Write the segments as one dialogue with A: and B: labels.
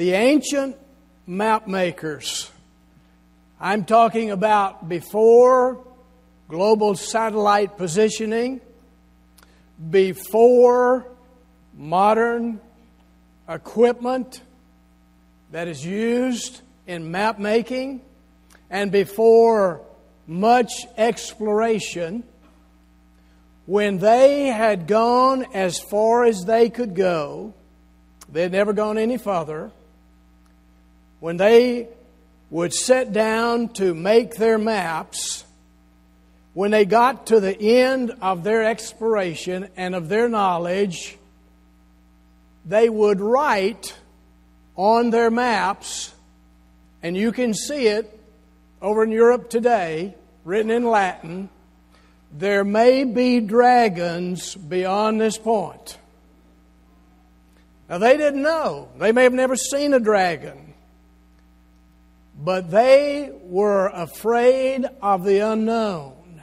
A: the ancient map makers, I'm talking about before global satellite positioning, before modern equipment that is used in map making, and before much exploration, when they had gone as far as they could go, they had never gone any further. When they would sit down to make their maps, when they got to the end of their exploration and of their knowledge, they would write on their maps, and you can see it over in Europe today, written in Latin, there may be dragons beyond this point. Now, they didn't know. They may have never seen a dragon. But they were afraid of the unknown.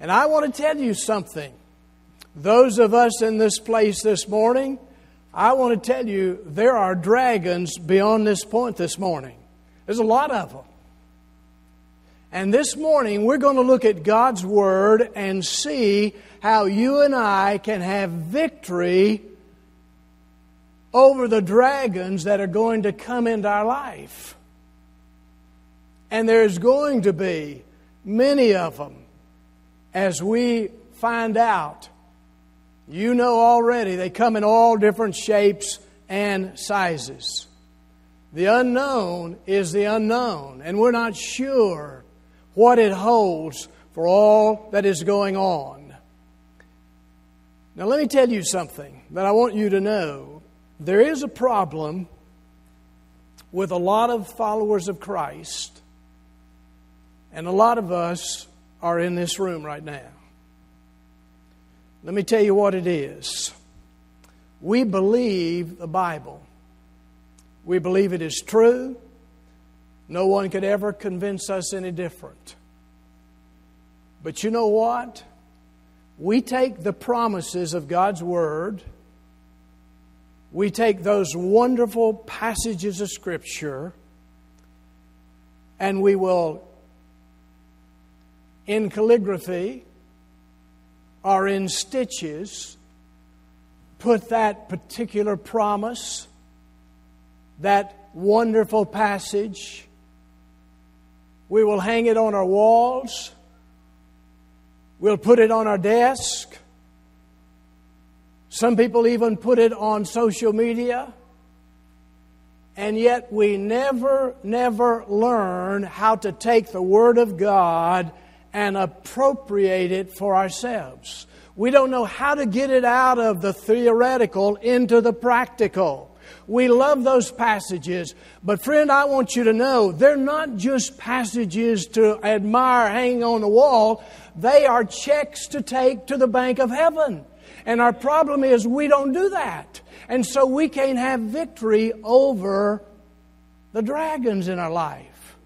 A: And I want to tell you something. Those of us in this place this morning, I want to tell you there are dragons beyond this point this morning. There's a lot of them. And this morning, we're going to look at God's Word and see how you and I can have victory over the dragons that are going to come into our life. And there's going to be many of them as we find out. You know already, they come in all different shapes and sizes. The unknown is the unknown, and we're not sure what it holds for all that is going on. Now, let me tell you something that I want you to know. There is a problem with a lot of followers of Christ, and a lot of us are in this room right now. Let me tell you what it is. We believe the Bible. We believe it is true. No one could ever convince us any different. But you know what? We take the promises of God's Word, we take those wonderful passages of Scripture, and we will, in calligraphy or in stitches, put that particular promise, that wonderful passage, we will hang it on our walls. We'll put it on our desk. Some people even put it on social media. And yet we never, never learn how to take the Word of God and appropriate it for ourselves. We don't know how to get it out of the theoretical into the practical. We love those passages. But, friend, I want you to know they're not just passages to admire hanging on the wall, they are checks to take to the bank of heaven. And our problem is we don't do that. And so we can't have victory over the dragons in our life.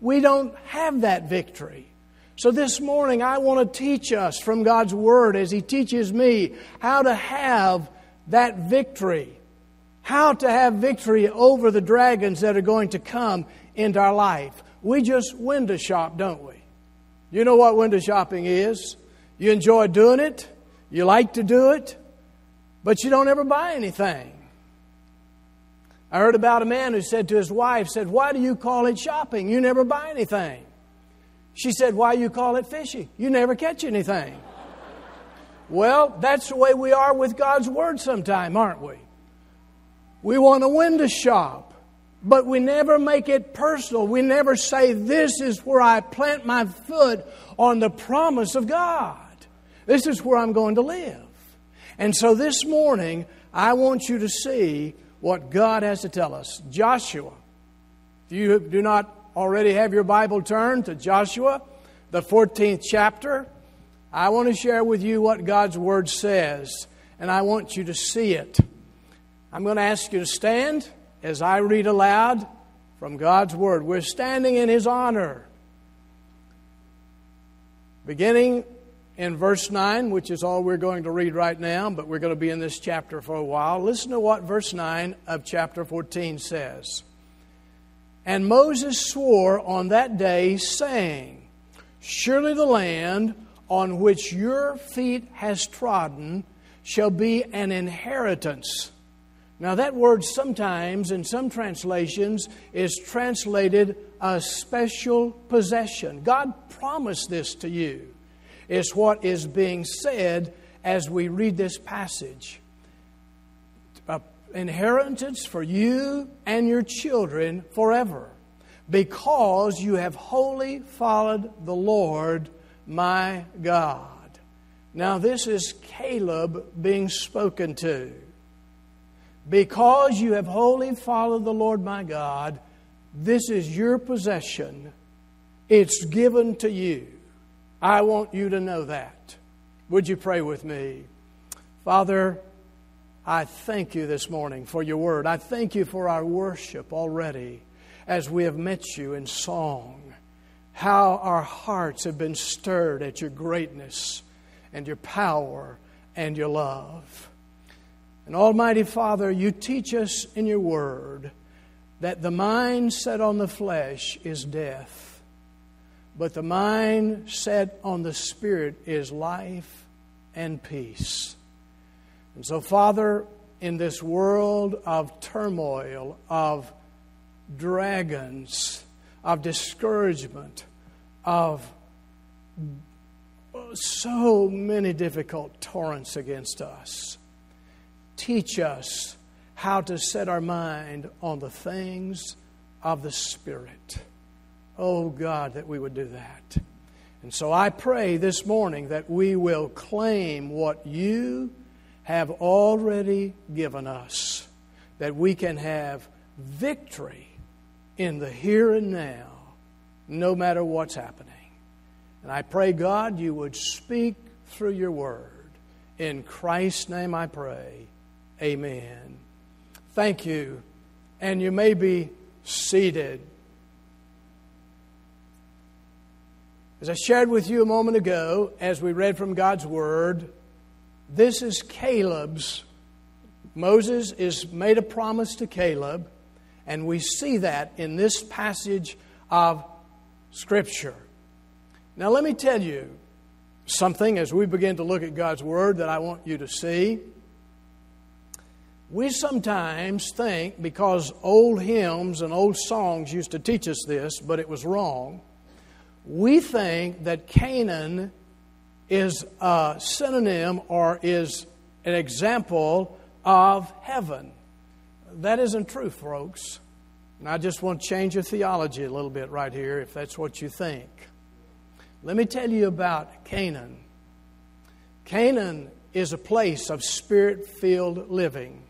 A: We don't have that victory. So this morning, I want to teach us from God's Word as He teaches me how to have that victory how to have victory over the dragons that are going to come into our life. We just window shop, don't we? You know what window shopping is? You enjoy doing it, you like to do it, but you don't ever buy anything. I heard about a man who said to his wife, said, Why do you call it shopping? You never buy anything. She said, Why you call it fishing? You never catch anything. well, that's the way we are with God's Word sometime, aren't we? We want a window shop, but we never make it personal. We never say, This is where I plant my foot on the promise of God. This is where I'm going to live. And so this morning, I want you to see what God has to tell us. Joshua, if you do not already have your Bible turned to Joshua, the 14th chapter, I want to share with you what God's Word says, and I want you to see it. I'm going to ask you to stand as I read aloud from God's Word. We're standing in His honor. Beginning in verse 9, which is all we're going to read right now, but we're going to be in this chapter for a while. Listen to what verse 9 of chapter 14 says. And Moses swore on that day, saying, Surely the land on which your feet has trodden shall be an inheritance. Now, that word sometimes in some translations is translated a special possession. God promised this to you is what is being said as we read this passage. Inheritance for you and your children forever, because you have wholly followed the Lord my God. Now, this is Caleb being spoken to. Because you have wholly followed the Lord my God, this is your possession. It's given to you. I want you to know that. Would you pray with me? Father, I thank you this morning for your word. I thank you for our worship already as we have met you in song. How our hearts have been stirred at your greatness and your power and your love. And Almighty Father, you teach us in your word that the mind set on the flesh is death but the mind set on the Spirit is life and peace. And so, Father, in this world of turmoil, of dragons, of discouragement, of so many difficult torrents against us, teach us how to set our mind on the things of the Spirit. Oh God, that we would do that. And so I pray this morning that we will claim what you have already given us, that we can have victory in the here and now, no matter what's happening. And I pray, God, you would speak through your word. In Christ's name I pray. Amen. Thank you. And you may be seated. As I shared with you a moment ago, as we read from God's Word, this is Caleb's. Moses is made a promise to Caleb, and we see that in this passage of Scripture. Now, let me tell you something as we begin to look at God's Word that I want you to see. We sometimes think, because old hymns and old songs used to teach us this, but it was wrong we think that Canaan is a synonym or is an example of heaven. That isn't true, folks. And I just want to change your theology a little bit right here if that's what you think. Let me tell you about Canaan. Canaan is a place of spirit filled living.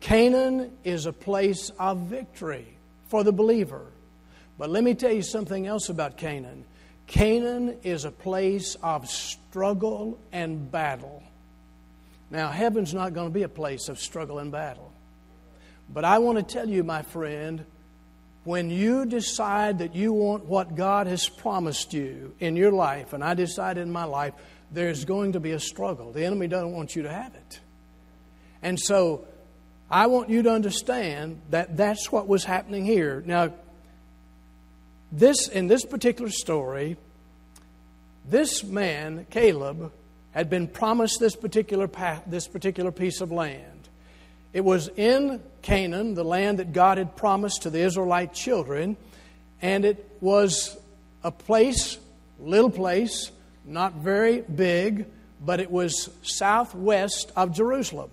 A: Canaan is a place of victory for the believer. But let me tell you something else about Canaan. Canaan is a place of struggle and battle. Now, heaven's not going to be a place of struggle and battle. But I want to tell you, my friend, when you decide that you want what God has promised you in your life, and I decided in my life, there's going to be a struggle. The enemy doesn't want you to have it. And so I want you to understand that that's what was happening here. Now, this, in this particular story, this man, Caleb, had been promised this particular, path, this particular piece of land. It was in Canaan, the land that God had promised to the Israelite children, and it was a place, little place, not very big, but it was southwest of Jerusalem.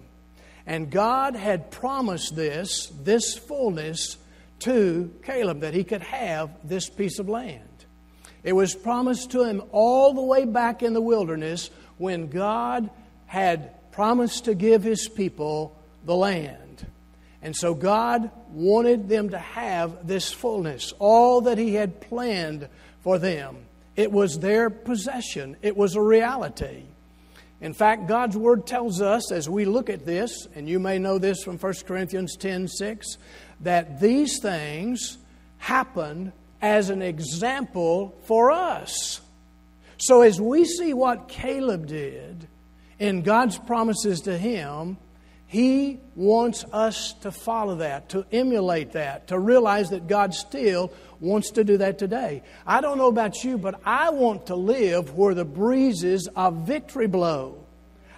A: And God had promised this, this fullness, to Caleb that he could have this piece of land. It was promised to him all the way back in the wilderness when God had promised to give his people the land. And so God wanted them to have this fullness, all that he had planned for them. It was their possession, it was a reality. In fact, God's Word tells us as we look at this, and you may know this from 1 Corinthians 10 6, that these things happened as an example for us. So, as we see what Caleb did in God's promises to him, he wants us to follow that, to emulate that, to realize that God still wants to do that today. I don't know about you, but I want to live where the breezes of victory blow.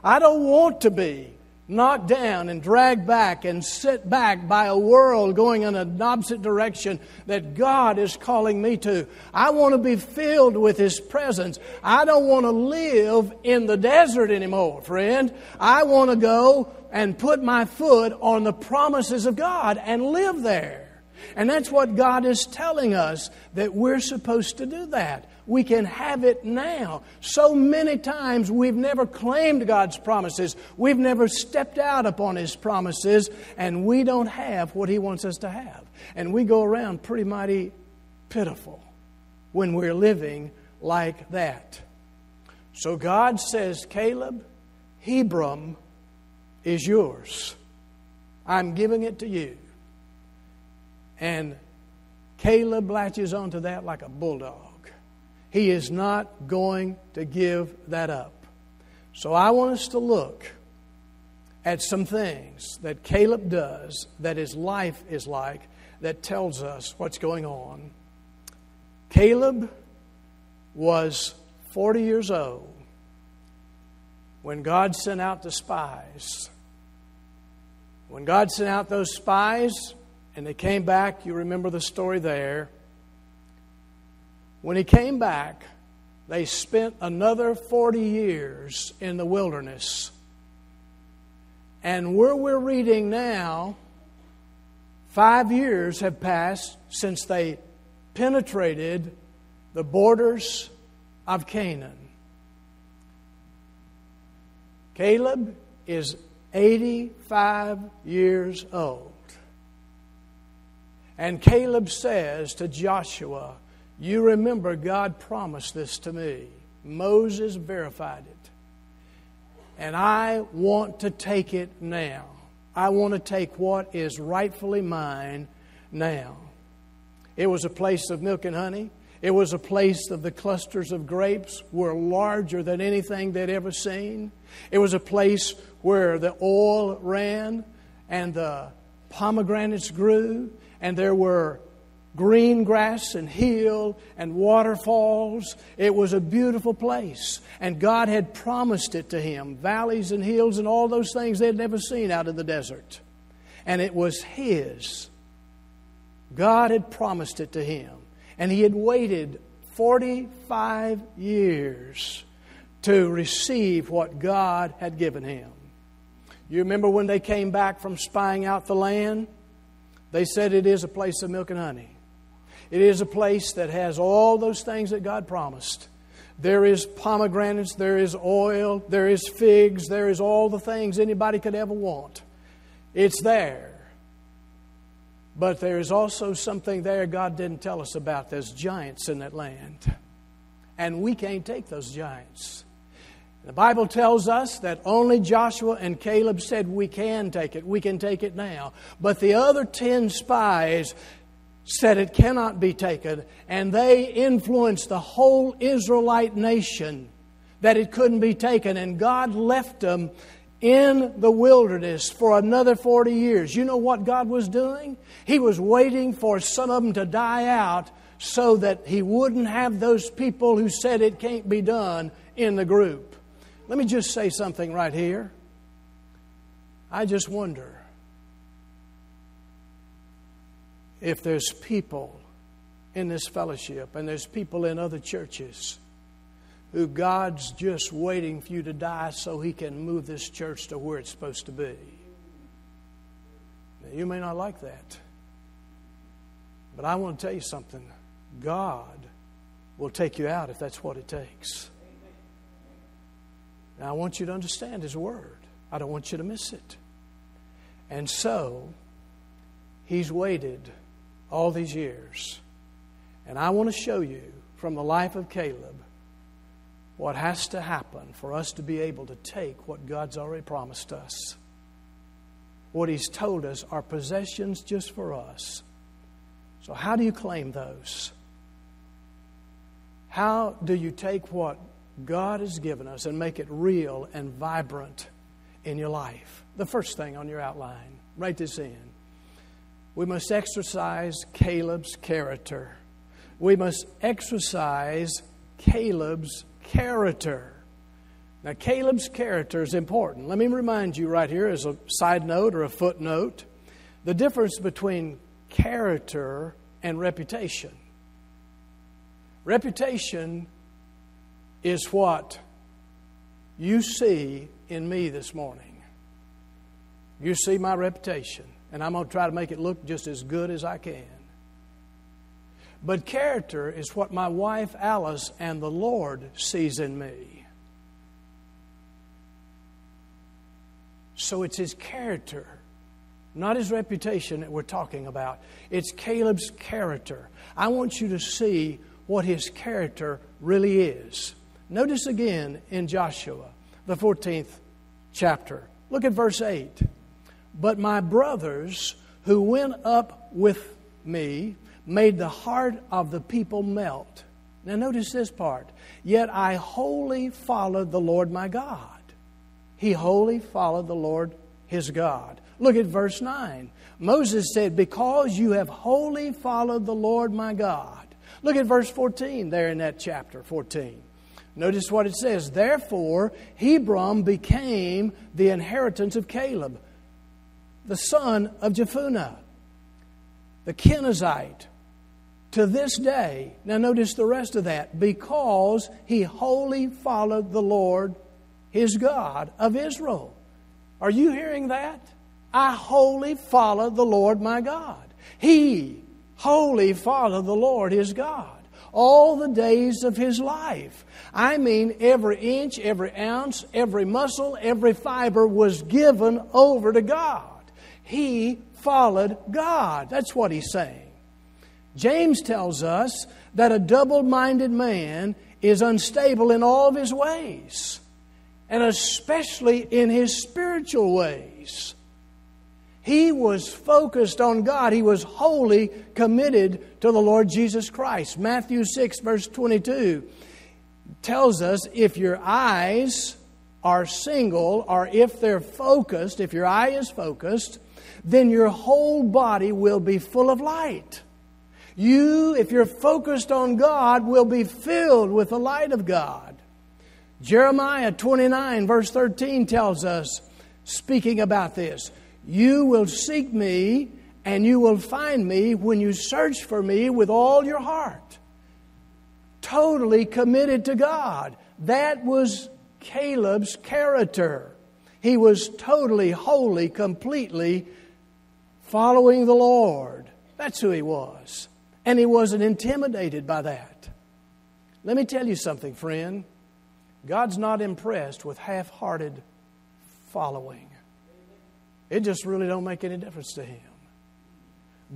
A: I don't want to be knocked down and dragged back and set back by a world going in an opposite direction that God is calling me to. I want to be filled with His presence. I don't want to live in the desert anymore, friend. I want to go and put my foot on the promises of God and live there. And that's what God is telling us that we're supposed to do that we can have it now. So many times we've never claimed God's promises, we've never stepped out upon His promises, and we don't have what He wants us to have. And we go around pretty mighty pitiful when we're living like that. So God says, Caleb, Hebron is yours. I'm giving it to you. And Caleb latches onto that like a bulldog. He is not going to give that up. So I want us to look at some things that Caleb does that his life is like that tells us what's going on. Caleb was 40 years old when God sent out the spies. When God sent out those spies and they came back, you remember the story there. When he came back, they spent another 40 years in the wilderness. And where we're reading now, five years have passed since they penetrated the borders of Canaan. Caleb is 85 years old. And Caleb says to Joshua, you remember God promised this to me. Moses verified it. And I want to take it now. I want to take what is rightfully mine now. It was a place of milk and honey. It was a place of the clusters of grapes were larger than anything they'd ever seen. It was a place where the oil ran and the pomegranates grew and there were green grass and hill and waterfalls. It was a beautiful place. And God had promised it to him valleys and hills and all those things they'd never seen out in the desert. And it was his. God had promised it to him. And he had waited 45 years to receive what God had given him. You remember when they came back from spying out the land? They said it is a place of milk and honey. It is a place that has all those things that God promised. There is pomegranates, there is oil, there is figs, there is all the things anybody could ever want. It's there. But there is also something there God didn't tell us about. There's giants in that land. And we can't take those giants. The Bible tells us that only Joshua and Caleb said, We can take it. We can take it now. But the other 10 spies said it cannot be taken, and they influenced the whole Israelite nation that it couldn't be taken, and God left them in the wilderness for another 40 years. You know what God was doing? He was waiting for some of them to die out so that He wouldn't have those people who said it can't be done in the group. Let me just say something right here. I just wonder if there's people in this fellowship and there's people in other churches who God's just waiting for you to die so He can move this church to where it's supposed to be. Now, you may not like that, but I want to tell you something. God will take you out if that's what it takes. Now, I want you to understand His Word. I don't want you to miss it. And so, He's waited all these years. And I want to show you from the life of Caleb what has to happen for us to be able to take what God's already promised us. What He's told us are possessions just for us. So, how do you claim those? How do you take what God has given us and make it real and vibrant in your life. The first thing on your outline, write this in. We must exercise Caleb's character. We must exercise Caleb's character. Now, Caleb's character is important. Let me remind you right here, as a side note or a footnote, the difference between character and reputation. Reputation is what you see in me this morning. You see my reputation, and I'm going to try to make it look just as good as I can. But character is what my wife Alice and the Lord sees in me. So it's his character, not his reputation that we're talking about. It's Caleb's character. I want you to see what his character really is. Notice again in Joshua, the 14th chapter. Look at verse 8. But my brothers who went up with me made the heart of the people melt. Now, notice this part. Yet I wholly followed the Lord my God. He wholly followed the Lord his God. Look at verse 9. Moses said, Because you have wholly followed the Lord my God. Look at verse 14 there in that chapter 14. Notice what it says. Therefore, Hebron became the inheritance of Caleb, the son of Jephunneh, the Kenizzite, to this day. Now, notice the rest of that. Because he wholly followed the Lord, his God of Israel. Are you hearing that? I wholly follow the Lord my God. He wholly followed the Lord his God all the days of his life. I mean, every inch, every ounce, every muscle, every fiber was given over to God. He followed God. That's what he's saying. James tells us that a double minded man is unstable in all of his ways, and especially in his spiritual ways. He was focused on God. He was wholly committed to the Lord Jesus Christ. Matthew 6, verse 22 tells us if your eyes are single or if they're focused, if your eye is focused, then your whole body will be full of light. You, if you're focused on God, will be filled with the light of God. Jeremiah 29, verse 13 tells us, speaking about this, you will seek me and you will find me when you search for me with all your heart. Totally committed to God. That was Caleb's character. He was totally, wholly, completely following the Lord. That's who he was. And he wasn't intimidated by that. Let me tell you something, friend. God's not impressed with half hearted following. It just really don't make any difference to him.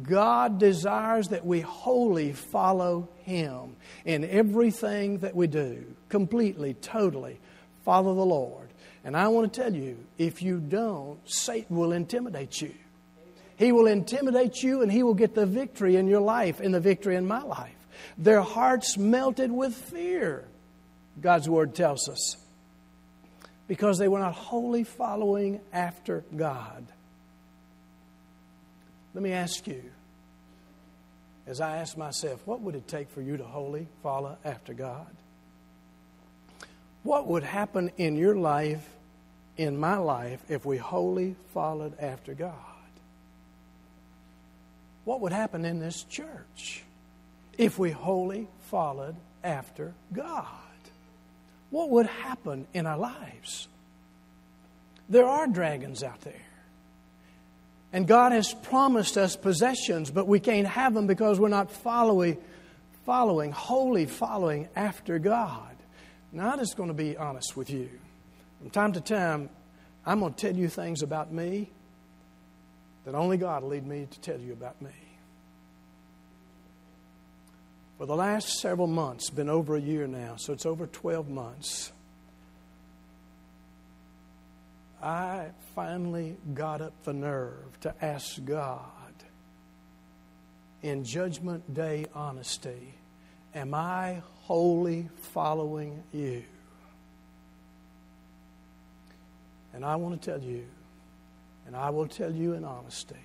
A: God desires that we wholly follow him in everything that we do, completely, totally follow the Lord. And I want to tell you, if you don't, Satan will intimidate you. He will intimidate you and he will get the victory in your life and the victory in my life. Their hearts melted with fear, God's word tells us because they were not wholly following after God. Let me ask you, as I ask myself, what would it take for you to wholly follow after God? What would happen in your life, in my life, if we wholly followed after God? What would happen in this church if we wholly followed after God? what would happen in our lives? There are dragons out there. And God has promised us possessions, but we can't have them because we're not following, following, wholly following after God. Now, I'm just going to be honest with you. From time to time, I'm going to tell you things about me that only God will lead me to tell you about me. For the last several months, been over a year now, so it's over 12 months, I finally got up the nerve to ask God in Judgment Day honesty, Am I wholly following you? And I want to tell you, and I will tell you in honesty,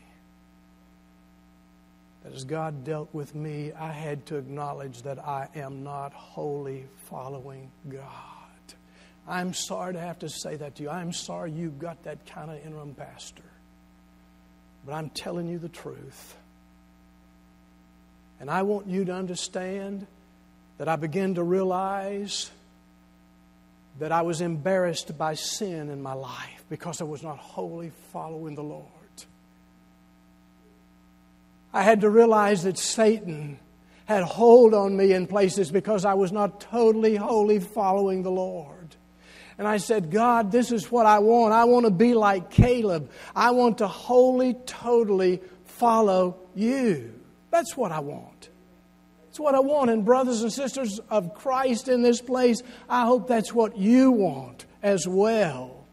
A: that as God dealt with me, I had to acknowledge that I am not wholly following God. I'm sorry to have to say that to you. I'm sorry you got that kind of interim pastor. But I'm telling you the truth. And I want you to understand that I began to realize that I was embarrassed by sin in my life because I was not wholly following the Lord. I had to realize that Satan had hold on me in places because I was not totally, wholly following the Lord. And I said, God, this is what I want. I want to be like Caleb. I want to wholly, totally follow you. That's what I want. That's what I want. And, brothers and sisters of Christ in this place, I hope that's what you want as well.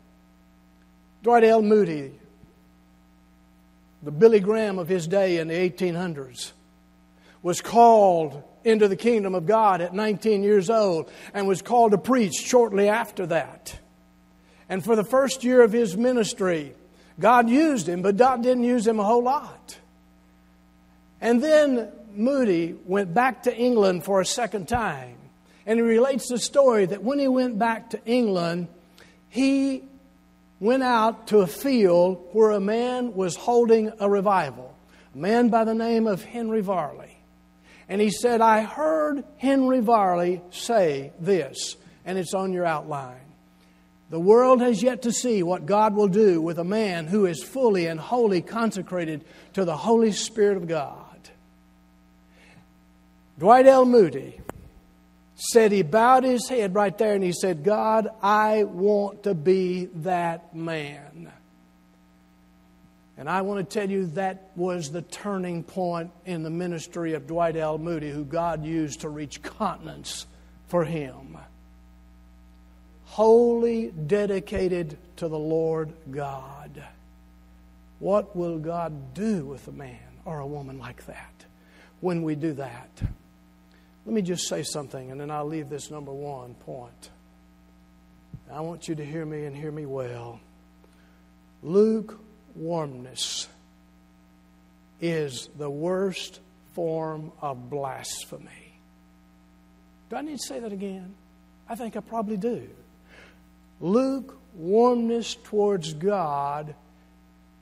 A: Dwight L. Moody, the Billy Graham of his day in the 1800s, was called into the kingdom of God at 19 years old and was called to preach shortly after that. And for the first year of his ministry, God used him, but God didn't use him a whole lot. And then Moody went back to England for a second time. And he relates the story that when he went back to England, he went out to a field where a man was holding a revival, a man by the name of Henry Varley. And he said, I heard Henry Varley say this, and it's on your outline. The world has yet to see what God will do with a man who is fully and wholly consecrated to the Holy Spirit of God. Dwight L. Moody said he bowed his head right there and he said, God, I want to be that man. And I want to tell you that was the turning point in the ministry of Dwight L. Moody, who God used to reach continents for him. Wholly dedicated to the Lord God. What will God do with a man or a woman like that when we do that? Let me just say something, and then I'll leave this number one point. I want you to hear me and hear me well. Lukewarmness is the worst form of blasphemy. Do I need to say that again? I think I probably do. Lukewarmness towards God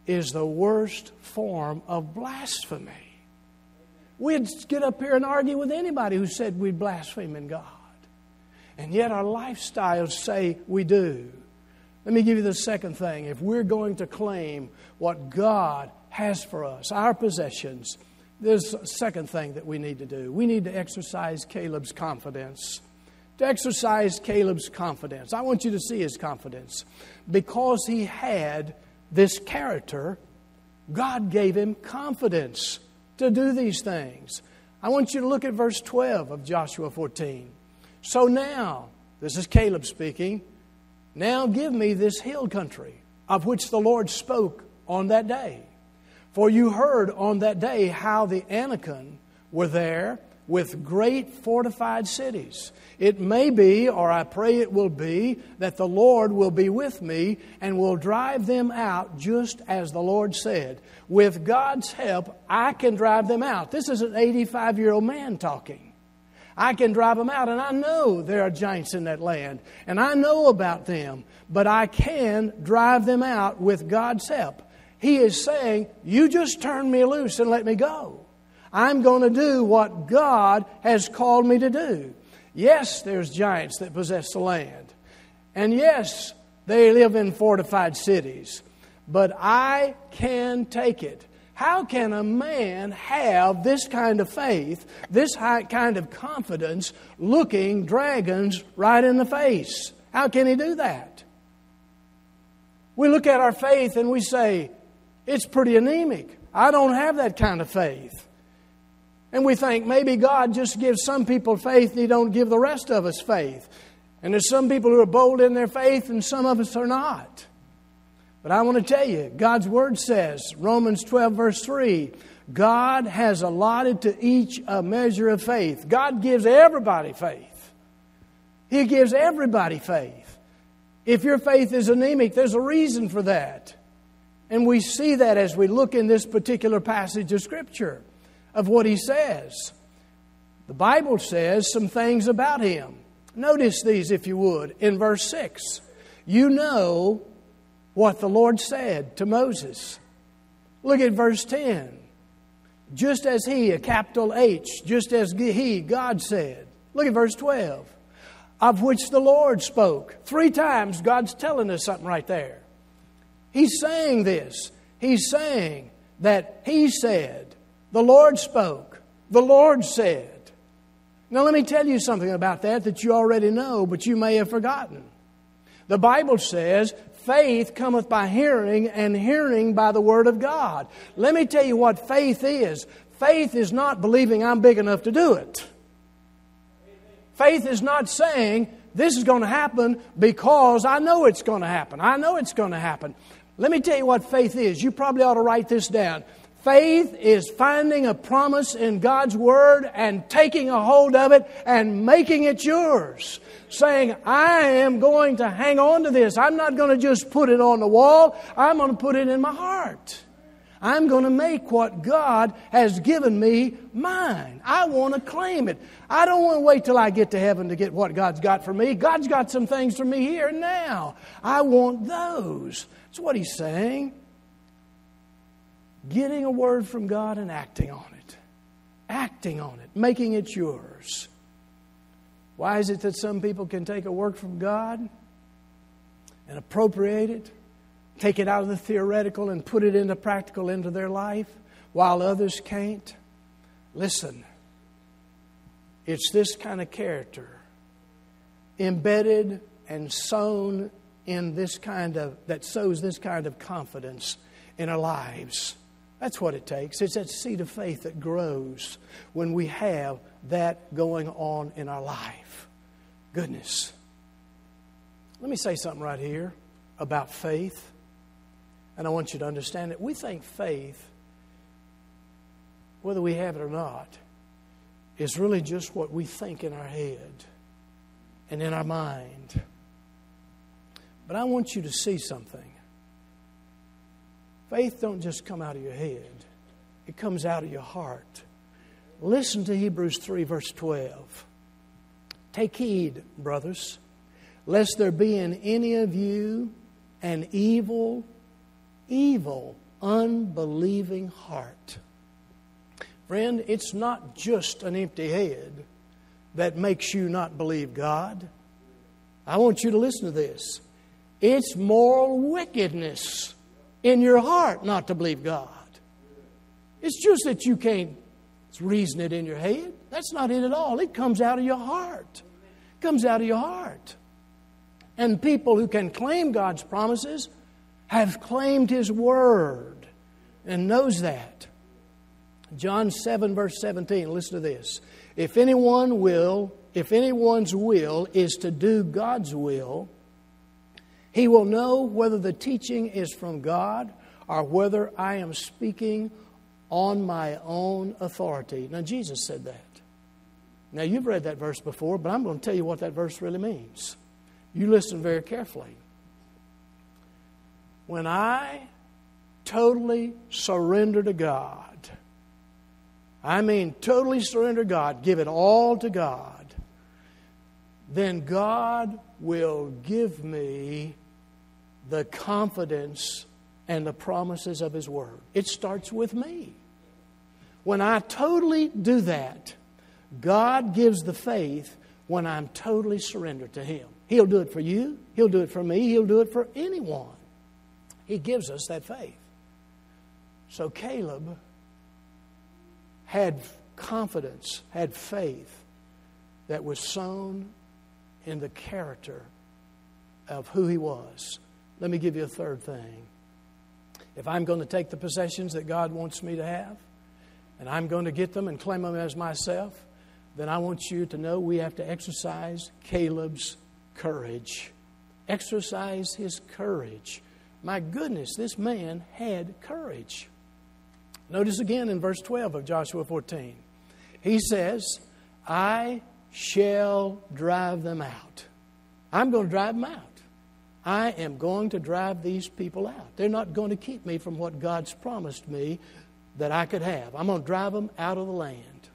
A: is the worst form of blasphemy. We'd get up here and argue with anybody who said we'd blaspheme in God. And yet our lifestyles say we do. Let me give you the second thing. If we're going to claim what God has for us, our possessions, there's a second thing that we need to do. We need to exercise Caleb's confidence. To exercise Caleb's confidence. I want you to see his confidence. Because he had this character, God gave him confidence to do these things. I want you to look at verse 12 of Joshua 14. So now, this is Caleb speaking. Now give me this hill country of which the Lord spoke on that day. For you heard on that day how the Anakim were there with great fortified cities. It may be, or I pray it will be, that the Lord will be with me and will drive them out just as the Lord said. With God's help, I can drive them out. This is an 85 year old man talking. I can drive them out, and I know there are giants in that land, and I know about them, but I can drive them out with God's help. He is saying, You just turn me loose and let me go. I'm going to do what God has called me to do. Yes, there's giants that possess the land. And yes, they live in fortified cities. But I can take it. How can a man have this kind of faith, this kind of confidence, looking dragons right in the face? How can he do that? We look at our faith and we say, it's pretty anemic. I don't have that kind of faith. And we think maybe God just gives some people faith and He don't give the rest of us faith. And there's some people who are bold in their faith and some of us are not. But I want to tell you, God's Word says, Romans 12, verse 3, God has allotted to each a measure of faith. God gives everybody faith. He gives everybody faith. If your faith is anemic, there's a reason for that. And we see that as we look in this particular passage of Scripture of what he says. The Bible says some things about him. Notice these, if you would, in verse 6. You know what the Lord said to Moses. Look at verse 10. Just as he, a capital H, just as he, God said. Look at verse 12. Of which the Lord spoke. Three times God's telling us something right there. He's saying this. He's saying that He said, the Lord spoke, the Lord said. Now, let me tell you something about that that you already know, but you may have forgotten. The Bible says, faith cometh by hearing, and hearing by the Word of God. Let me tell you what faith is. Faith is not believing I'm big enough to do it. Faith is not saying, this is going to happen because I know it's going to happen. I know it's going to happen. Let me tell you what faith is. You probably ought to write this down. Faith is finding a promise in God's Word and taking a hold of it and making it yours. Saying, I am going to hang on to this. I'm not going to just put it on the wall, I'm going to put it in my heart. I'm going to make what God has given me mine. I want to claim it. I don't want to wait till I get to heaven to get what God's got for me. God's got some things for me here and now. I want those. That's what he's saying. Getting a word from God and acting on it. Acting on it, making it yours. Why is it that some people can take a word from God and appropriate it, take it out of the theoretical and put it into practical into their life, while others can't? Listen, it's this kind of character embedded and sown in this kind of, that sows this kind of confidence in our lives. That's what it takes. It's that seed of faith that grows when we have that going on in our life. Goodness. Let me say something right here about faith, and I want you to understand it. We think faith, whether we have it or not, is really just what we think in our head and in our mind. But I want you to see something. Faith don't just come out of your head. It comes out of your heart. Listen to Hebrews 3 verse 12. Take heed, brothers, lest there be in any of you an evil, evil, unbelieving heart. Friend, it's not just an empty head that makes you not believe God. I want you to listen to this. It's moral wickedness in your heart not to believe God. It's just that you can't reason it in your head. That's not it at all. It comes out of your heart. It comes out of your heart. And people who can claim God's promises have claimed His word and knows that. John 7, verse 17, listen to this. If anyone will, if anyone's will is to do God's will, he will know whether the teaching is from God or whether I am speaking on my own authority. Now, Jesus said that. Now, you've read that verse before, but I'm going to tell you what that verse really means. You listen very carefully. When I totally surrender to God, I mean totally surrender God, give it all to God, then God will give me the confidence and the promises of His Word. It starts with me. When I totally do that, God gives the faith when I'm totally surrendered to Him. He'll do it for you, He'll do it for me, He'll do it for anyone. He gives us that faith. So Caleb had confidence, had faith that was sown in the character of who he was. Let me give you a third thing. If I'm going to take the possessions that God wants me to have, and I'm going to get them and claim them as myself, then I want you to know we have to exercise Caleb's courage. Exercise his courage. My goodness, this man had courage. Notice again in verse 12 of Joshua 14. He says, I shall drive them out. I'm going to drive them out. I am going to drive these people out. They're not going to keep me from what God's promised me that I could have. I'm going to drive them out of the land.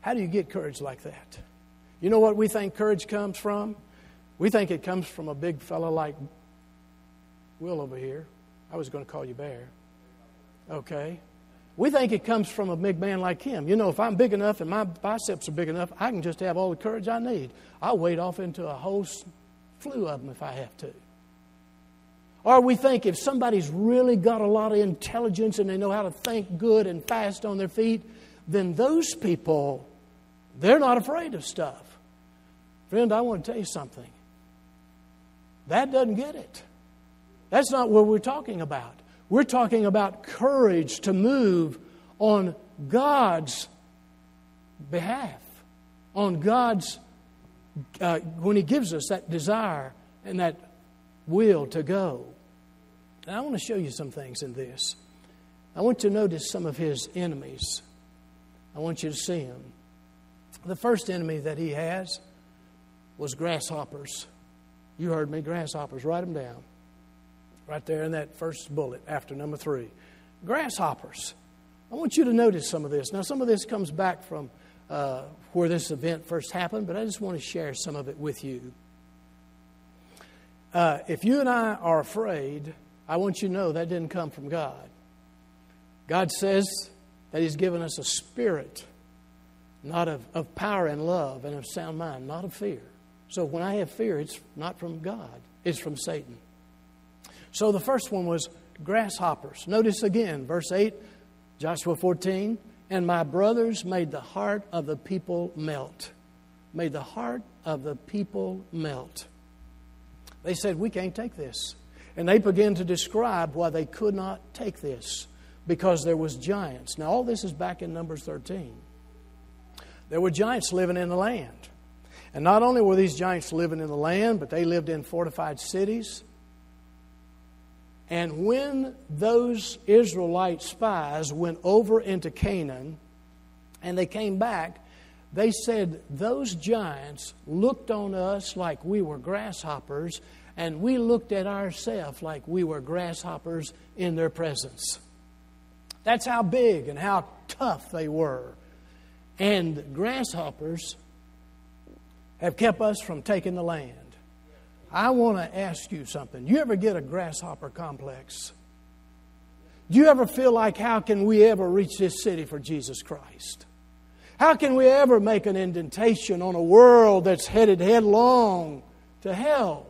A: How do you get courage like that? You know what we think courage comes from? We think it comes from a big fellow like Will over here. I was going to call you Bear. Okay. We think it comes from a big man like him. You know, if I'm big enough and my biceps are big enough, I can just have all the courage I need. I'll wade off into a whole slew of them if I have to. Or we think if somebody's really got a lot of intelligence and they know how to think good and fast on their feet, then those people, they're not afraid of stuff. Friend, I want to tell you something. That doesn't get it. That's not what we're talking about. We're talking about courage to move on God's behalf, on God's, uh, when He gives us that desire and that will to go. And I want to show you some things in this. I want you to notice some of His enemies. I want you to see them. The first enemy that He has was grasshoppers. You heard me, grasshoppers. Write them down right there in that first bullet after number three. Grasshoppers. I want you to notice some of this. Now, some of this comes back from uh, where this event first happened, but I just want to share some of it with you. Uh, if you and I are afraid, I want you to know that didn't come from God. God says that He's given us a spirit, not of, of power and love and of sound mind, not of fear. So when I have fear, it's not from God, it's from Satan. So the first one was grasshoppers. Notice again, verse 8, Joshua 14, and my brothers made the heart of the people melt. Made the heart of the people melt. They said, We can't take this. And they began to describe why they could not take this because there was giants. Now all this is back in Numbers 13. There were giants living in the land. And not only were these giants living in the land, but they lived in fortified cities. And when those Israelite spies went over into Canaan and they came back, they said, Those giants looked on us like we were grasshoppers, and we looked at ourselves like we were grasshoppers in their presence. That's how big and how tough they were. And grasshoppers have kept us from taking the land. I want to ask you something. You ever get a grasshopper complex? Do you ever feel like, how can we ever reach this city for Jesus Christ? How can we ever make an indentation on a world that's headed headlong to hell?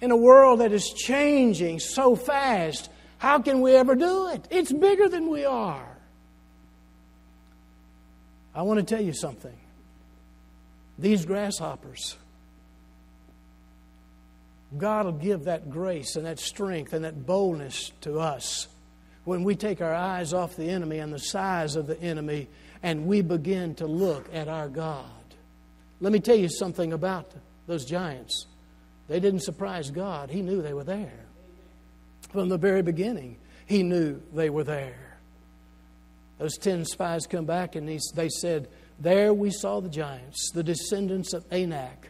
A: In a world that is changing so fast, how can we ever do it? It's bigger than we are. I want to tell you something. These grasshoppers, God will give that grace and that strength and that boldness to us when we take our eyes off the enemy and the size of the enemy and we begin to look at our God. Let me tell you something about those giants. They didn't surprise God, He knew they were there. From the very beginning, He knew they were there. Those ten spies come back and they said, There we saw the giants, the descendants of Anak,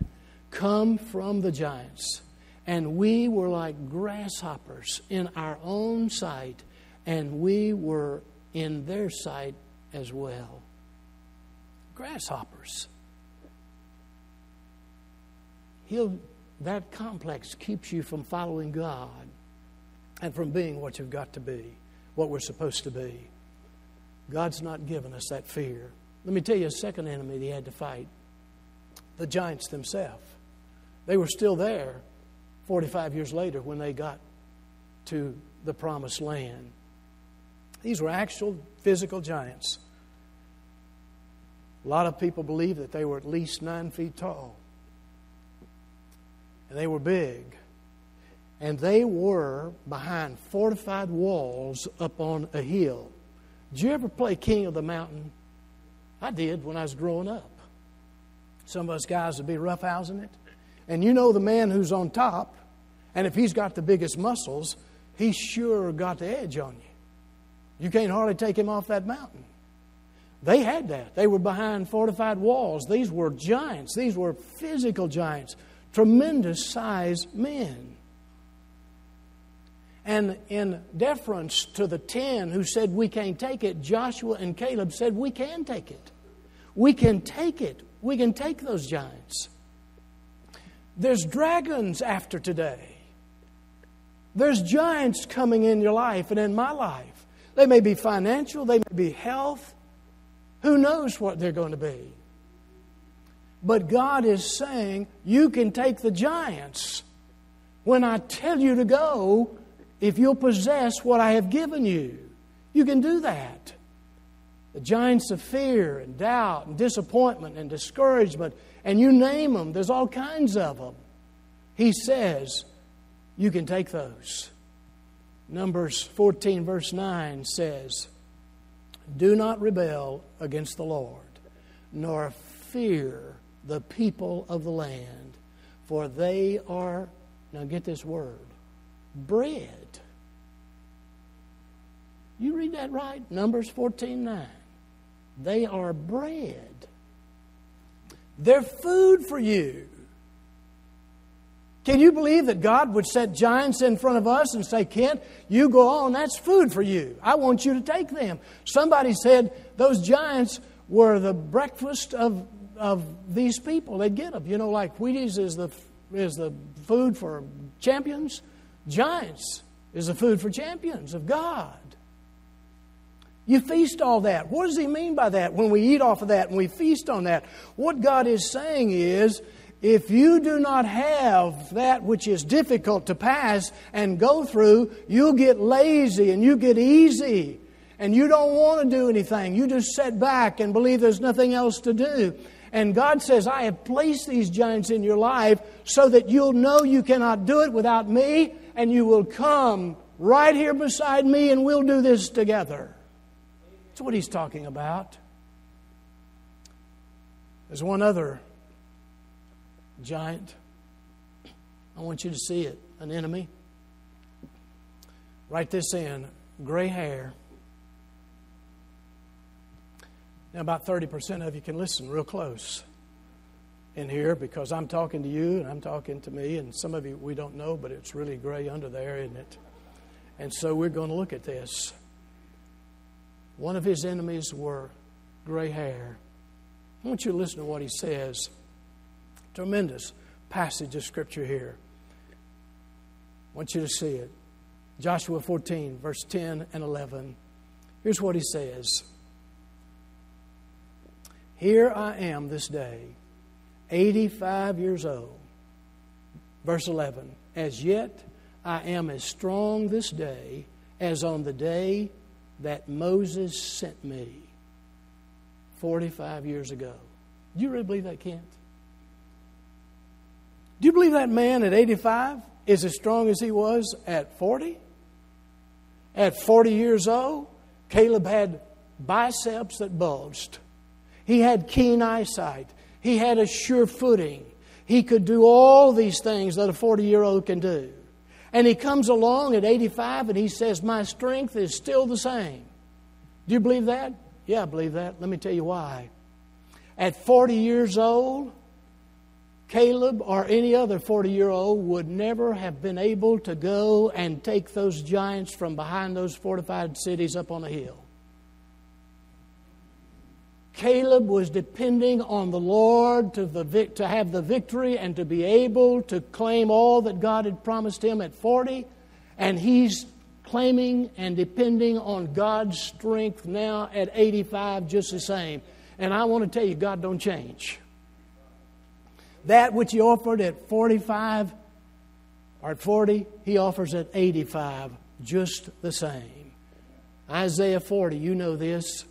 A: come from the giants. And we were like grasshoppers in our own sight, and we were in their sight as well. Grasshoppers. He'll, that complex keeps you from following God and from being what you've got to be, what we're supposed to be. God's not given us that fear. Let me tell you a second enemy he had to fight the giants themselves. They were still there, 45 years later when they got to the promised land. These were actual physical giants. A lot of people believe that they were at least nine feet tall. And they were big. And they were behind fortified walls up on a hill. Did you ever play King of the Mountain? I did when I was growing up. Some of us guys would be roughhousing it. And you know the man who's on top, and if he's got the biggest muscles, he's sure got the edge on you. You can't hardly take him off that mountain. They had that. They were behind fortified walls. These were giants, these were physical giants, tremendous size men. And in deference to the ten who said we can't take it, Joshua and Caleb said we can take it. We can take it. We can take those giants. There's dragons after today. There's giants coming in your life and in my life. They may be financial, they may be health. Who knows what they're going to be? But God is saying, You can take the giants. When I tell you to go, if you'll possess what I have given you, you can do that. The giants of fear and doubt and disappointment and discouragement, and you name them, there's all kinds of them. He says, You can take those. Numbers 14, verse 9 says, Do not rebel against the Lord, nor fear the people of the land, for they are, now get this word, bread. You read that right? Numbers 14, 9. They are bread. They're food for you. Can you believe that God would set giants in front of us and say, Kent, you go on, that's food for you. I want you to take them. Somebody said those giants were the breakfast of, of these people. They'd get them. You know, like Wheaties is the, is the food for champions, giants is the food for champions of God. You feast all that. What does he mean by that when we eat off of that and we feast on that? What God is saying is, if you do not have that which is difficult to pass and go through, you'll get lazy and you get easy and you don't want to do anything. You just sit back and believe there's nothing else to do. And God says, I have placed these giants in your life so that you'll know you cannot do it without me and you will come right here beside me and we'll do this together. That's what he's talking about. There's one other giant. I want you to see it an enemy. Write this in gray hair. Now, about 30% of you can listen real close in here because I'm talking to you and I'm talking to me, and some of you we don't know, but it's really gray under there, isn't it? And so we're going to look at this. One of his enemies were gray hair. I want you to listen to what he says. Tremendous passage of Scripture here. I want you to see it. Joshua 14, verse 10 and 11. Here's what he says Here I am this day, 85 years old. Verse 11. As yet I am as strong this day as on the day that Moses sent me 45 years ago. Do you really believe that, Kent? Do you believe that man at 85 is as strong as he was at 40? At 40 years old, Caleb had biceps that bulged. He had keen eyesight. He had a sure footing. He could do all these things that a 40 year old can do. And he comes along at 85 and he says, My strength is still the same. Do you believe that? Yeah, I believe that. Let me tell you why. At 40 years old, Caleb or any other 40 year old would never have been able to go and take those giants from behind those fortified cities up on a hill. Caleb was depending on the Lord to, the, to have the victory and to be able to claim all that God had promised him at 40, and he's claiming and depending on God's strength now at 85 just the same. And I want to tell you, God don't change. That which he offered at 45 or at 40, he offers at 85, just the same. Isaiah 40, you know this.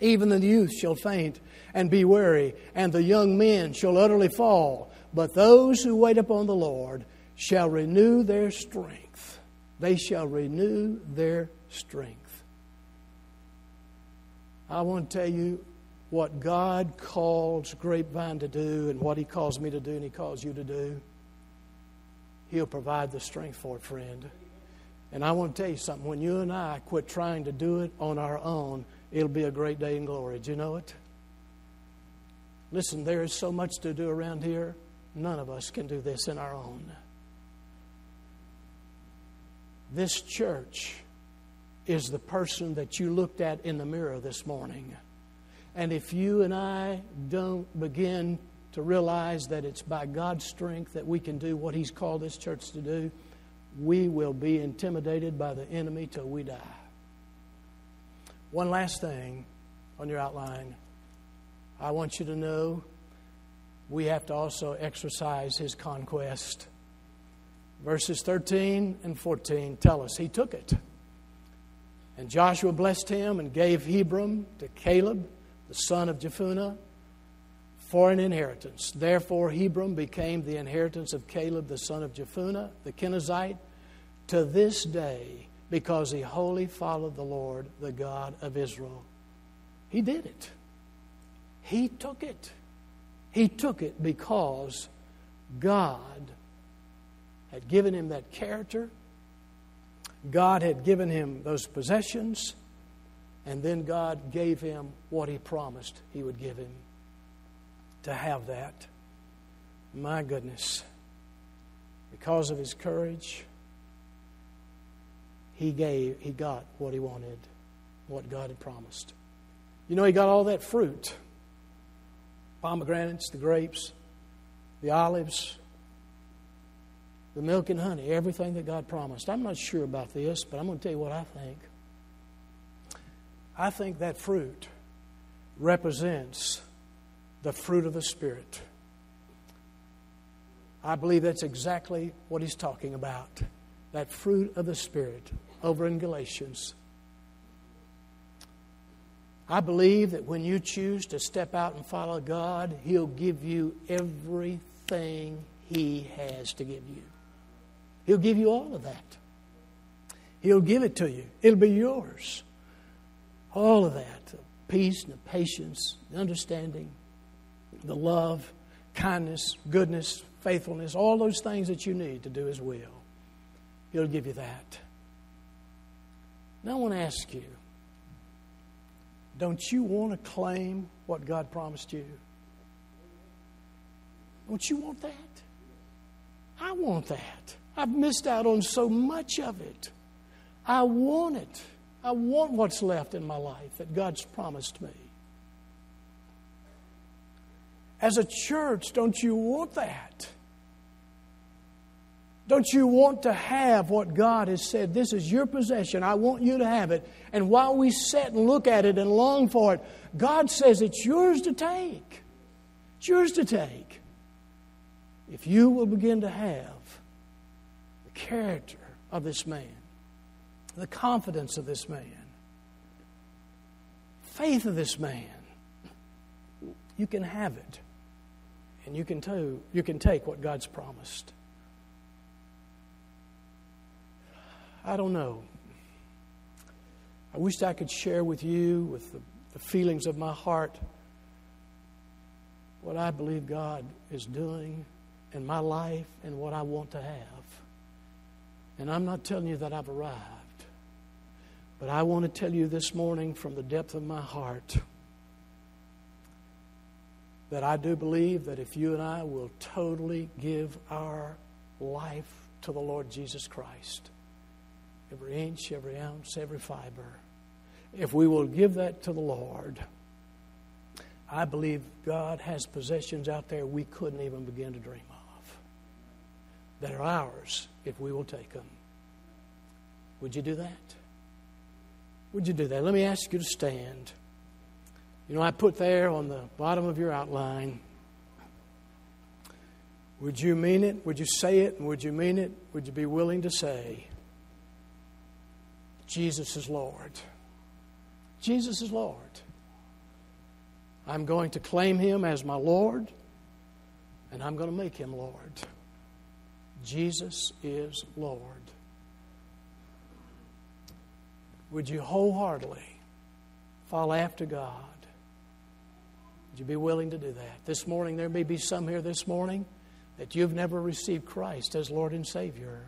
A: Even the youth shall faint and be weary, and the young men shall utterly fall. But those who wait upon the Lord shall renew their strength. They shall renew their strength. I want to tell you, what God calls Grapevine to do and what He calls me to do and He calls you to do, He'll provide the strength for it, friend. And I want to tell you something. When you and I quit trying to do it on our own, it'll be a great day in glory. Do you know it? Listen, there is so much to do around here. none of us can do this in our own. This church is the person that you looked at in the mirror this morning. And if you and I don't begin to realize that it's by God's strength that we can do what He's called this church to do, we will be intimidated by the enemy till we die. One last thing on your outline. I want you to know we have to also exercise his conquest. Verses 13 and 14 tell us he took it. And Joshua blessed him and gave Hebron to Caleb, the son of Jephunneh, for an inheritance. Therefore, Hebron became the inheritance of Caleb, the son of Jephunneh, the Kenizzite, to this day, because he wholly followed the Lord, the God of Israel. He did it. He took it. He took it because God had given him that character, God had given him those possessions, and then God gave him what he promised he would give him to have that. My goodness. Because of his courage, he gave he got what he wanted, what God had promised. You know, he got all that fruit pomegranates, the grapes, the olives, the milk and honey, everything that God promised. I'm not sure about this, but I'm going to tell you what I think. I think that fruit represents the fruit of the Spirit. I believe that's exactly what he's talking about. That fruit of the Spirit over in Galatians. I believe that when you choose to step out and follow God, He'll give you everything He has to give you. He'll give you all of that. He'll give it to you, it'll be yours. All of that the peace and the patience, the understanding, the love, kindness, goodness, faithfulness, all those things that you need to do His will. He'll give you that. Now, I want to ask you don't you want to claim what God promised you? Don't you want that? I want that. I've missed out on so much of it. I want it. I want what's left in my life that God's promised me. As a church, don't you want that? Don't you want to have what God has said? This is your possession. I want you to have it. And while we sit and look at it and long for it, God says it's yours to take. It's yours to take. If you will begin to have the character of this man, the confidence of this man, faith of this man, you can have it. And you can, too, you can take what God's promised. I don't know. I wish I could share with you, with the, the feelings of my heart, what I believe God is doing in my life and what I want to have. And I'm not telling you that I've arrived, but I want to tell you this morning from the depth of my heart that I do believe that if you and I will totally give our life to the Lord Jesus Christ, every inch, every ounce, every fiber. If we will give that to the Lord, I believe God has possessions out there we couldn't even begin to dream of that are ours if we will take them. Would you do that? Would you do that? Let me ask you to stand. You know, I put there on the bottom of your outline. Would you mean it? Would you say it? And would you mean it? Would you be willing to say, Jesus is Lord. Jesus is Lord. I'm going to claim him as my Lord, and I'm going to make him Lord. Jesus is Lord. Would you wholeheartedly follow after God? Would you be willing to do that? This morning, there may be some here this morning that you've never received Christ as Lord and Savior.